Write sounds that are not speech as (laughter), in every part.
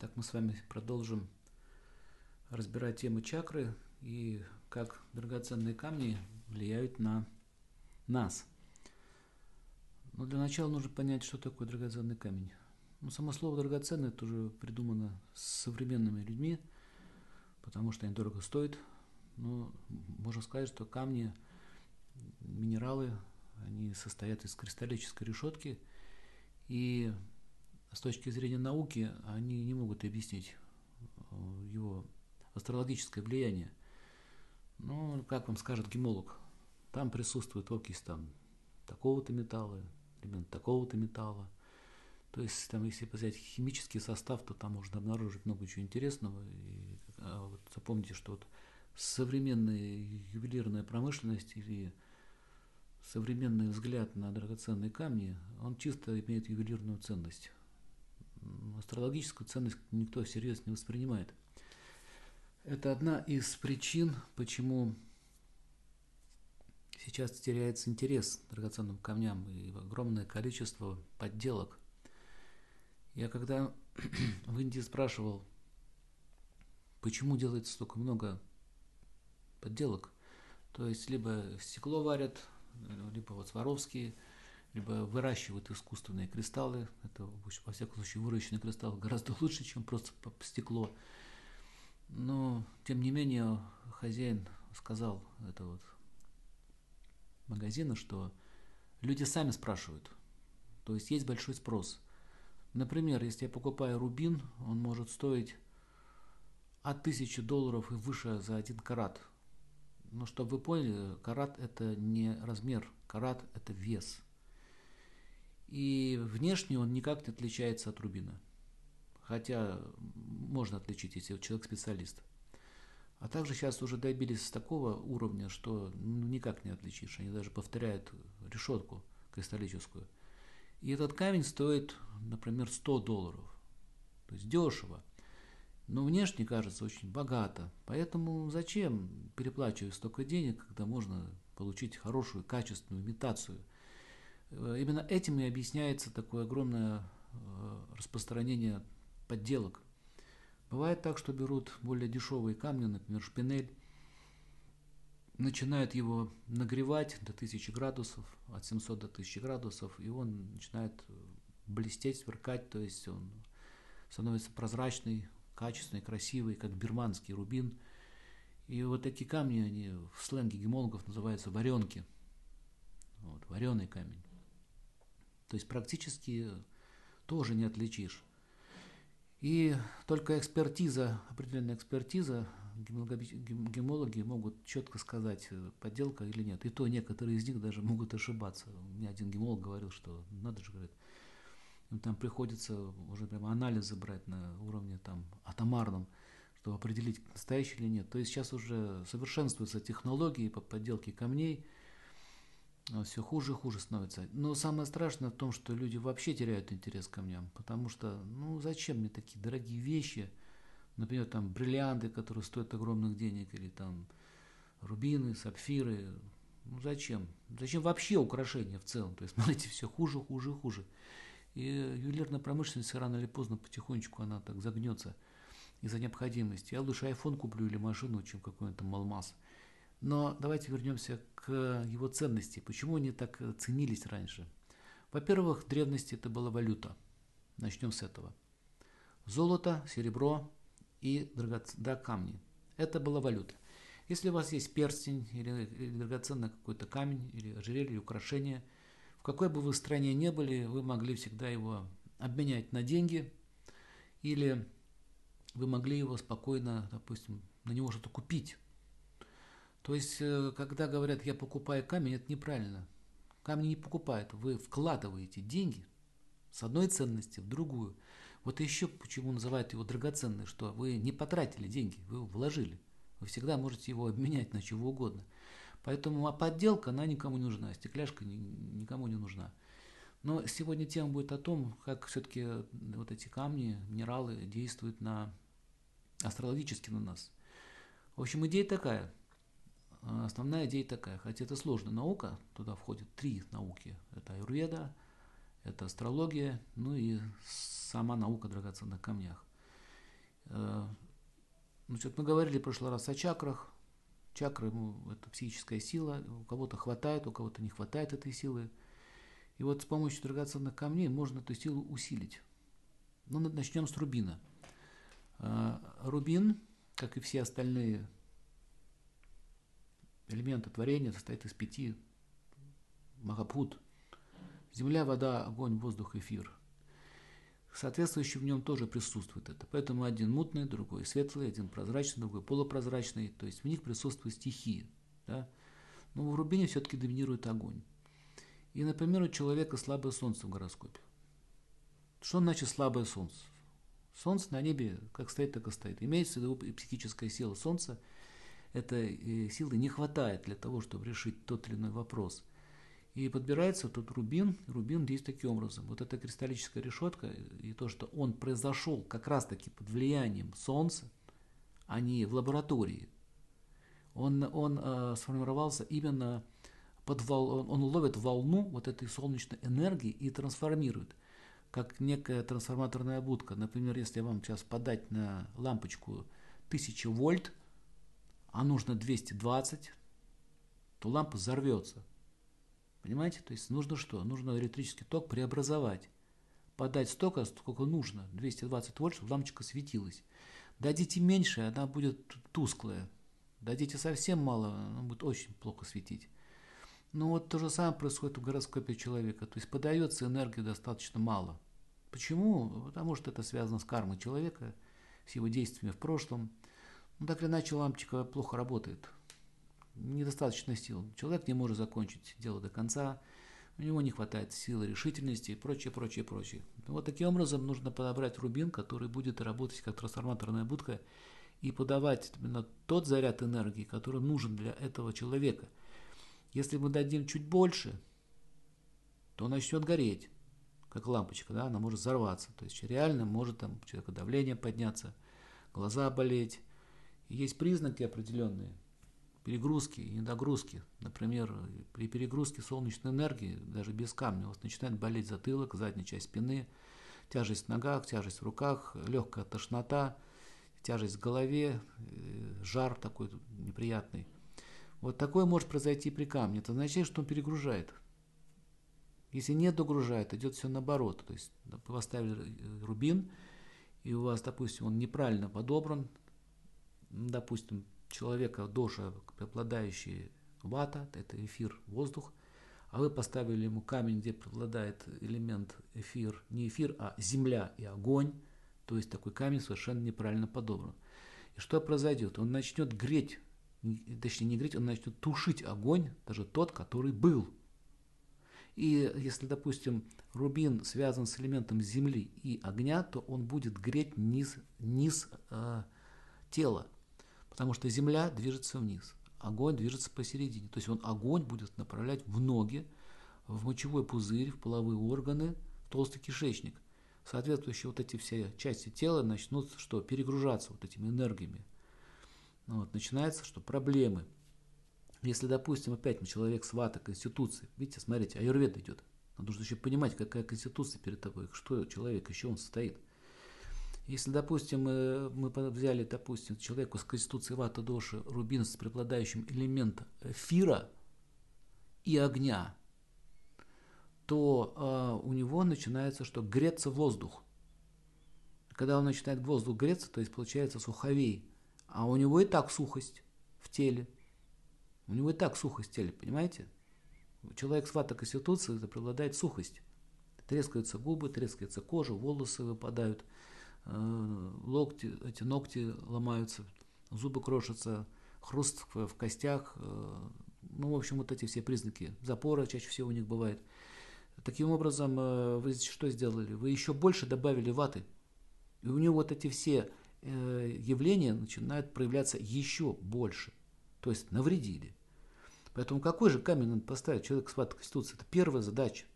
Так мы с вами продолжим разбирать тему чакры и как драгоценные камни влияют на нас. Но для начала нужно понять, что такое драгоценный камень. Ну, само слово драгоценный это уже придумано современными людьми, потому что они дорого стоят. Но можно сказать, что камни, минералы, они состоят из кристаллической решетки, и с точки зрения науки они не могут объяснить э, его астрологическое влияние. Ну, как вам скажет гемолог, там присутствует окись там такого-то металла, элемент такого-то металла. То есть, там, если взять химический состав, то там можно обнаружить много чего интересного. И, а вот запомните, что вот современная ювелирная промышленность или современный взгляд на драгоценные камни, он чисто имеет ювелирную ценность астрологическую ценность никто всерьез не воспринимает. Это одна из причин, почему сейчас теряется интерес к драгоценным камням и огромное количество подделок. Я когда (clears throat) в Индии спрашивал, почему делается столько много подделок, то есть либо стекло варят, либо вот Сваровские – либо выращивают искусственные кристаллы. Это, во всяком случае, выращенный кристалл гораздо лучше, чем просто стекло. Но, тем не менее, хозяин сказал это вот магазина, что люди сами спрашивают. То есть есть большой спрос. Например, если я покупаю рубин, он может стоить от тысячи долларов и выше за один карат. Но чтобы вы поняли, карат это не размер, карат это вес – и внешне он никак не отличается от рубина. Хотя можно отличить, если человек специалист. А также сейчас уже добились такого уровня, что ну, никак не отличишь. Они даже повторяют решетку кристаллическую. И этот камень стоит, например, 100 долларов. То есть дешево. Но внешне кажется очень богато. Поэтому зачем переплачивать столько денег, когда можно получить хорошую, качественную имитацию – именно этим и объясняется такое огромное э, распространение подделок. Бывает так, что берут более дешевые камни, например, шпинель, начинают его нагревать до 1000 градусов, от 700 до 1000 градусов, и он начинает блестеть, сверкать, то есть он становится прозрачный, качественный, красивый, как бирманский рубин. И вот такие камни, они в сленге гемологов называются варенки. Вот, вареный камень. То есть практически тоже не отличишь. И только экспертиза, определенная экспертиза, гемологи могут четко сказать, э, подделка или нет. И то некоторые из них даже могут ошибаться. У меня один гемолог говорил, что надо же, говорит, им там приходится уже прямо анализы брать на уровне там атомарном, чтобы определить, настоящий или нет. То есть сейчас уже совершенствуются технологии по подделке камней – все хуже и хуже становится. Но самое страшное в том, что люди вообще теряют интерес к камням, потому что, ну, зачем мне такие дорогие вещи, например, там бриллианты, которые стоят огромных денег, или там рубины, сапфиры, ну зачем? Зачем вообще украшения в целом? То есть, (laughs) смотрите, все хуже, хуже, хуже. И ювелирная промышленность рано или поздно потихонечку она так загнется из-за необходимости. Я лучше iPhone куплю или машину, чем какой-нибудь там алмаз. Но давайте вернемся к его ценности. Почему они так ценились раньше? Во-первых, в древности это была валюта. Начнем с этого. Золото, серебро и да, камни. Это была валюта. Если у вас есть перстень или, или драгоценный какой-то камень, или ожерелье, или украшение, в какой бы вы стране не были, вы могли всегда его обменять на деньги, или вы могли его спокойно, допустим, на него что-то купить. То есть, э, когда говорят, я покупаю камень, это неправильно. Камни не покупают, вы вкладываете деньги с одной ценности в другую. Вот еще почему называют его драгоценный, что вы не потратили деньги, вы вложили. Вы всегда можете его обменять на чего угодно. Поэтому а подделка, она никому не нужна, стекляшка никому не нужна. Но сегодня тема будет о том, как все-таки вот эти камни, минералы действуют на астрологически на нас. В общем, идея такая – основная идея такая, хотя это сложная наука, туда входят три науки. Это аюрведа, это астрология, ну и сама наука о драгоценных камнях. Значит, мы говорили в прошлый раз о чакрах. Чакры ну, – это психическая сила. У кого-то хватает, у кого-то не хватает этой силы. И вот с помощью драгоценных камней можно эту силу усилить. Ну, начнем с рубина. Э, рубин, как и все остальные элементы творения, состоит из пяти махапут. Земля, вода, огонь, воздух, эфир. Соответствующий в нем тоже присутствует это. Поэтому один мутный, другой светлый, один прозрачный, другой полупрозрачный. То есть в них присутствуют стихии. Да? Но в рубине все-таки доминирует огонь. И, например, у человека слабое солнце в гороскопе. Что значит слабое солнце? Солнце на небе как стоит, так и стоит. Имеется в виду психическая сила солнца. Этой э, силы не хватает для того, чтобы решить тот или иной вопрос. И подбирается тут рубин. Рубин действует таким образом. Вот эта кристаллическая решетка и то, что он произошел как раз-таки под влиянием солнца, а не в лаборатории. Он, он э, сформировался именно под вол... он ловит волну вот этой солнечной энергии и трансформирует как некая трансформаторная будка. Например, если вам сейчас подать на лампочку 1000 вольт, а нужно 220, то лампа взорвется. Понимаете? То есть нужно что? Нужно электрический ток преобразовать. Подать столько, сколько нужно, 220 вольт, чтобы лампочка светилась. Дадите меньше, она будет тусклая. Дадите совсем мало, она будет очень плохо светить. Ну вот то же самое происходит в гороскопе человека. То есть подается энергии достаточно мало. Почему? Потому что это связано с кармой человека, с его действиями в прошлом. Ну так или иначе лампочка плохо работает. Недостаточно сил. Человек не может закончить дело до конца. У него не хватает силы, решительности и прочее, прочее, прочее. Вот таким образом нужно подобрать рубин, который будет работать как трансформаторная будка и подавать именно тот заряд энергии, который нужен для этого человека – если мы дадим чуть больше, то начнет гореть, как лампочка, да, она может взорваться. То есть реально может там у человека давление подняться, глаза болеть. Есть признаки определенные, перегрузки и недогрузки. Например, при перегрузке солнечной энергии, даже без камня, у вас начинает болеть затылок, задняя часть спины, тяжесть в ногах, тяжесть в руках, легкая тошнота, тяжесть в голове, э, жар такой неприятный. Вот такое может произойти при камне. Это означает, что он перегружает. Если не догружает, идет все наоборот. То есть вы поставили рубин, и у вас, допустим, он неправильно подобран, допустим, человека доша, преобладающий вата, это эфир, воздух, а вы поставили ему камень, где преобладает элемент эфир, не эфир, а земля и огонь, то есть такой камень совершенно неправильно подобран. И что произойдет? Он начнет греть точнее не греть, он начнет тушить огонь, даже тот, который был. И если, допустим, рубин связан с элементом земли и огня, то он будет греть низ, низ э, тела, потому что земля движется вниз, огонь движется посередине. То есть он огонь будет направлять в ноги, в мочевой пузырь, в половые органы, в толстый кишечник. Соответствующие вот эти все части тела начнут что, перегружаться вот этими энергиями. Ну вот, начинается, что проблемы. Если, допустим, опять мы человек с вата, конституции, видите, смотрите, аюрвед идет. Нужно еще понимать, какая конституция перед тобой, что человек, еще он состоит. Если, допустим, мы взяли, допустим, человеку с конституцией вата доши рубин с преобладающим элементом эфира и огня, то э, у него начинается что? Греться воздух. Когда он начинает воздух греться, то есть получается суховей, а у него и так сухость в теле. У него и так сухость в теле, понимаете? Человек с вата конституции преобладает сухость. Трескаются губы, трескается кожа, волосы выпадают, э, локти, эти ногти ломаются, зубы крошатся, хруст в, костях. Э, ну, в общем, вот эти все признаки запора чаще всего у них бывает. Таким образом, э, вы что сделали? Вы еще больше добавили ваты. И у него вот эти все Э, явления начинают проявляться еще больше. То есть навредили. Поэтому какой же камень надо поставить человек с ватой Конституции? Это первая задача.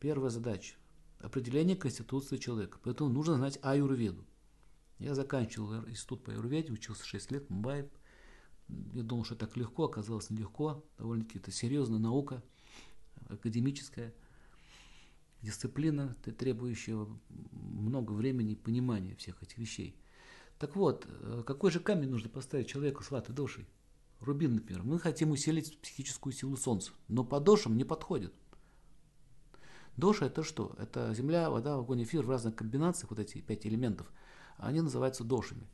Первая задача. Определение Конституции человека. Поэтому нужно знать аюрведу. Я заканчивал институт по аюрведе, учился 6 лет в Мумбаи. Я думал, что так легко, оказалось нелегко. Довольно-таки это серьезная наука, академическая дисциплина, требующая много времени и понимания всех этих вещей. Так вот, э, какой же камень нужно поставить человеку с ватой дошей? Рубин, например. Мы хотим усилить психическую силу Солнца, но по не подходит. Доша это что? Это земля, вода, огонь, эфир в разных комбинациях, вот эти пять элементов, они называются дошами.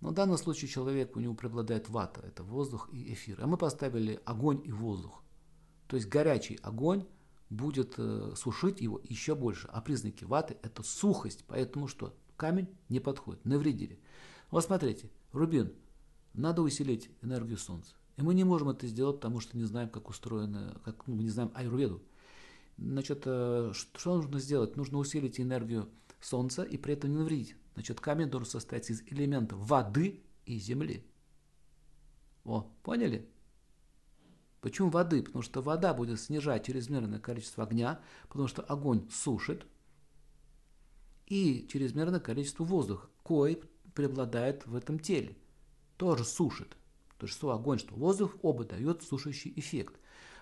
Но в данном случае человек, у него преобладает вата, это воздух и эфир. А мы поставили огонь и воздух. То есть горячий огонь будет э, сушить его еще больше. А признаки ваты – это сухость. Поэтому что? Камень не подходит, навредили. Вот смотрите, рубин, надо усилить энергию Солнца. И мы не можем это сделать, потому что не знаем, как устроено, как, ну, мы не знаем аюрведу. Значит, э, что нужно сделать? Нужно усилить энергию Солнца и при этом не навредить. Значит, камень должен состоять из элементов воды и земли. О, поняли? Почему воды? Потому что вода будет снижать чрезмерное количество огня, потому что огонь сушит, и чрезмерное количество воздуха, кое преобладает в этом теле, тоже сушит. То есть что огонь, что воздух, оба дают сушащий эффект.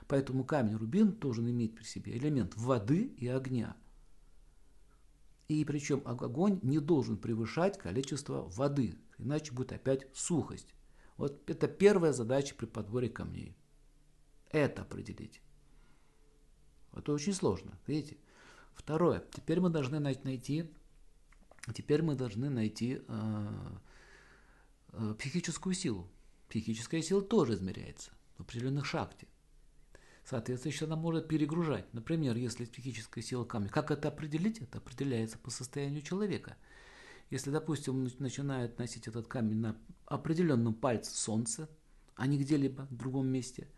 Поэтому камень рубин должен иметь при себе элемент воды и огня. И причем огонь не должен превышать количество воды, иначе будет опять сухость. Вот это первая задача при подборе камней. Это определить. Это очень сложно, видите? Второе. Теперь мы должны найти, теперь мы должны найти э, э, психическую силу. Психическая сила тоже измеряется в определенных шахте. Соответственно, она может перегружать. Например, если психическая сила камня. Как это определить? Это определяется по состоянию человека. Если, допустим, начинает носить этот камень на определенном пальце солнца, а не где-либо в другом месте,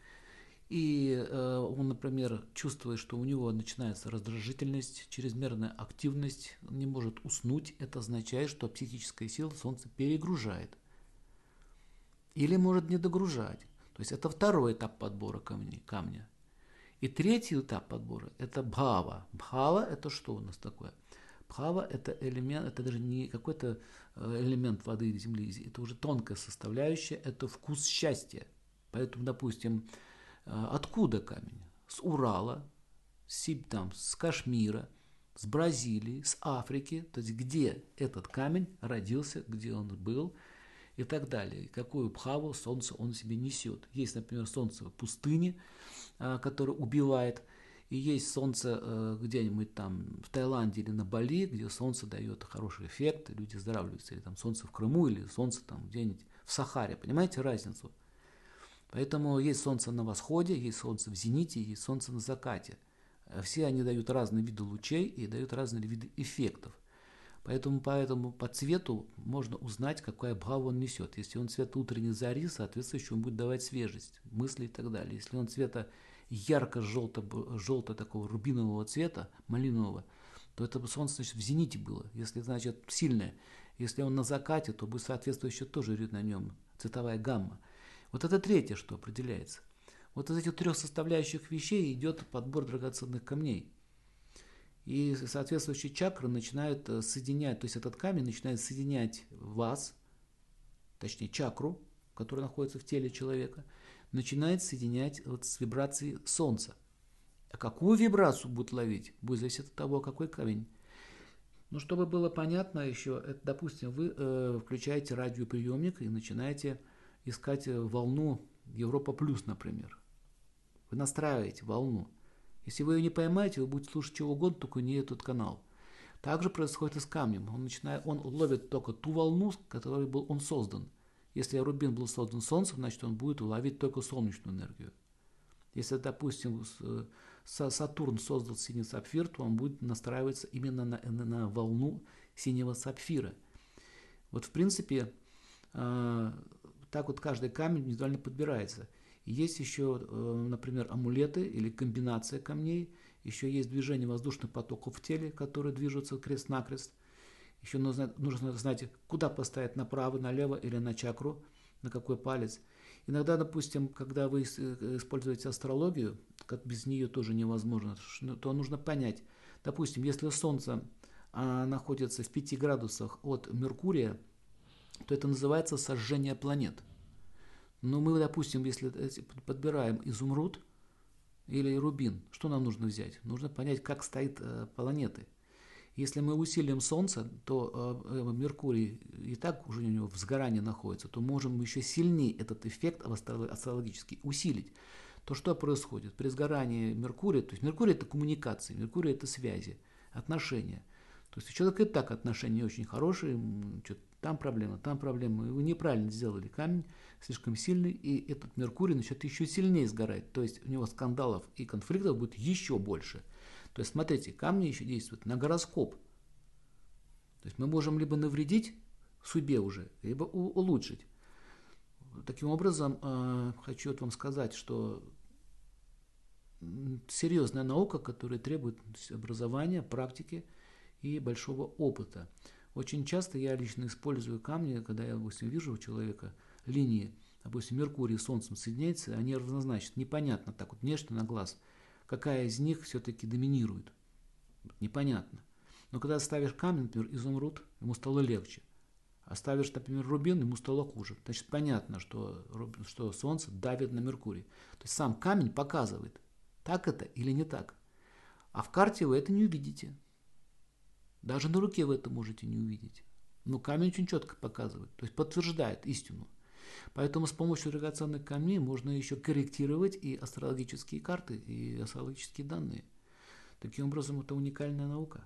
и э, он, например, чувствует, что у него начинается раздражительность, чрезмерная активность, не может уснуть, это означает, что психическая сила солнца перегружает. Или может не догружать. То есть это второй этап подбора камня. И третий этап подбора – это бхава. Бхава – это что у нас такое? Бхава – это элемент, это даже не какой-то э, элемент воды или земли, это уже тонкая составляющая, это вкус счастья. Поэтому, допустим, э, откуда камень? С Урала, с, там, с Кашмира, с Бразилии, с Африки, то есть где этот камень родился, где он был и так далее. какую бхаву солнце он себе несет. Есть, например, солнце в пустыне – Э, который убивает. И есть солнце э, где-нибудь там в Таиланде или на Бали, где солнце дает хороший эффект, люди здоравливаются. Или там солнце в Крыму, или солнце там где-нибудь в Сахаре. Понимаете разницу? Поэтому есть солнце на восходе, есть солнце в зените, есть солнце на закате. Э, все они дают разные виды лучей и дают разные виды эффектов. Поэтому, поэтому по цвету можно узнать, какая бхава он несет. Если он цвет утренней зари, соответственно, он будет давать свежесть, мысли и так далее. Если он цвета ярко-желто такого рубинового цвета, малинового, то это солнце значит, в зените было. Если, значит, сильное. Если он на закате, то будет соответствующее тоже на нем цветовая гамма. Вот это третье, что определяется. Вот из этих трех составляющих вещей идет подбор драгоценных камней. И соответствующие чакры начинают э, соединять, то есть этот камень начинает соединять вас, точнее чакру, которая находится в теле человека, начинает соединять вот с вибрацией Солнца. А какую вибрацию будет ловить, будет зависеть от того, какой камень. Ну, чтобы было понятно еще, это, допустим, вы э, включаете радиоприемник и начинаете искать э, волну Европа Плюс, например. Вы настраиваете волну. Если вы ее не поймаете, вы будете слушать чего угодно, только не этот канал. Также происходит и с камнем. Он, начинает, он ловит только ту волну, которой был он создан. Если рубин был создан Солнцем, значит он будет ловить только солнечную энергию. Если, допустим, Сатурн создал синий сапфир, то он будет настраиваться именно на, на волну синего сапфира. Вот в принципе, э, так вот каждый камень индивидуально подбирается. Есть еще, э, например, амулеты или комбинация камней. Еще есть движение воздушных потоков в теле, которые движутся крест-накрест. Еще нужно, знать, куда поставить направо, налево или на чакру, на какой палец. Иногда, допустим, когда вы э, используете астрологию, как без нее тоже невозможно, то нужно понять, допустим, если Солнце а, находится в 5 градусах от Меркурия, то это называется сожжение планет. Но мы, допустим, если подбираем изумруд или рубин, что нам нужно взять? Нужно понять, как стоит э, планеты – Если мы усилим Солнце, то э, э, Меркурий и так уже у него в сгорании находится, то можем еще сильнее этот эффект астрологический усилить. То что происходит? При сгорании Меркурия, то есть Меркурий это коммуникации, Меркурий это связи, отношения. То есть у человека и так отношения очень хорошие, что там проблема, там проблема. Вы неправильно сделали камень, слишком сильный, и этот Меркурий начнет еще сильнее сгорать. То есть у него скандалов и конфликтов будет еще больше. То есть смотрите, камни еще действуют на гороскоп. То есть мы можем либо навредить судьбе уже, либо улучшить. Таким образом, э, хочу вам сказать, что серьезная наука, которая требует образования, практики и большого опыта. Очень часто я лично использую камни, когда я, допустим, вижу у человека линии, допустим, Меркурий с Солнцем соединяются, они равнозначны. Непонятно так вот внешне на глаз, какая из них все-таки доминирует. Непонятно. Но когда ставишь камень, например, изумруд, ему стало легче. А ставишь, например, рубин, ему стало хуже. Значит, понятно, что, что Солнце давит на Меркурий. То есть сам камень показывает, так это или не так. А в карте вы это не увидите. Даже на руке вы это можете не увидеть. Но камень очень четко показывает, то есть подтверждает истину. Поэтому с помощью драгоценных камней можно еще корректировать и астрологические карты, и астрологические данные. Таким образом, это уникальная наука.